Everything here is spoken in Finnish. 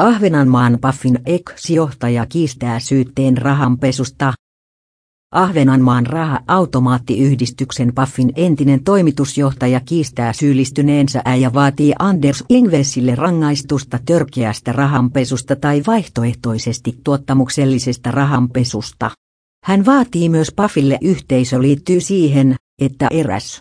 Ahvenanmaan Paffin ex-johtaja kiistää syytteen rahanpesusta. Ahvenanmaan raha-automaattiyhdistyksen Paffin entinen toimitusjohtaja kiistää syyllistyneensä ja vaatii Anders Ingvesille rangaistusta törkeästä rahanpesusta tai vaihtoehtoisesti tuottamuksellisesta rahanpesusta. Hän vaatii myös Paffille yhteisö liittyy siihen, että eräs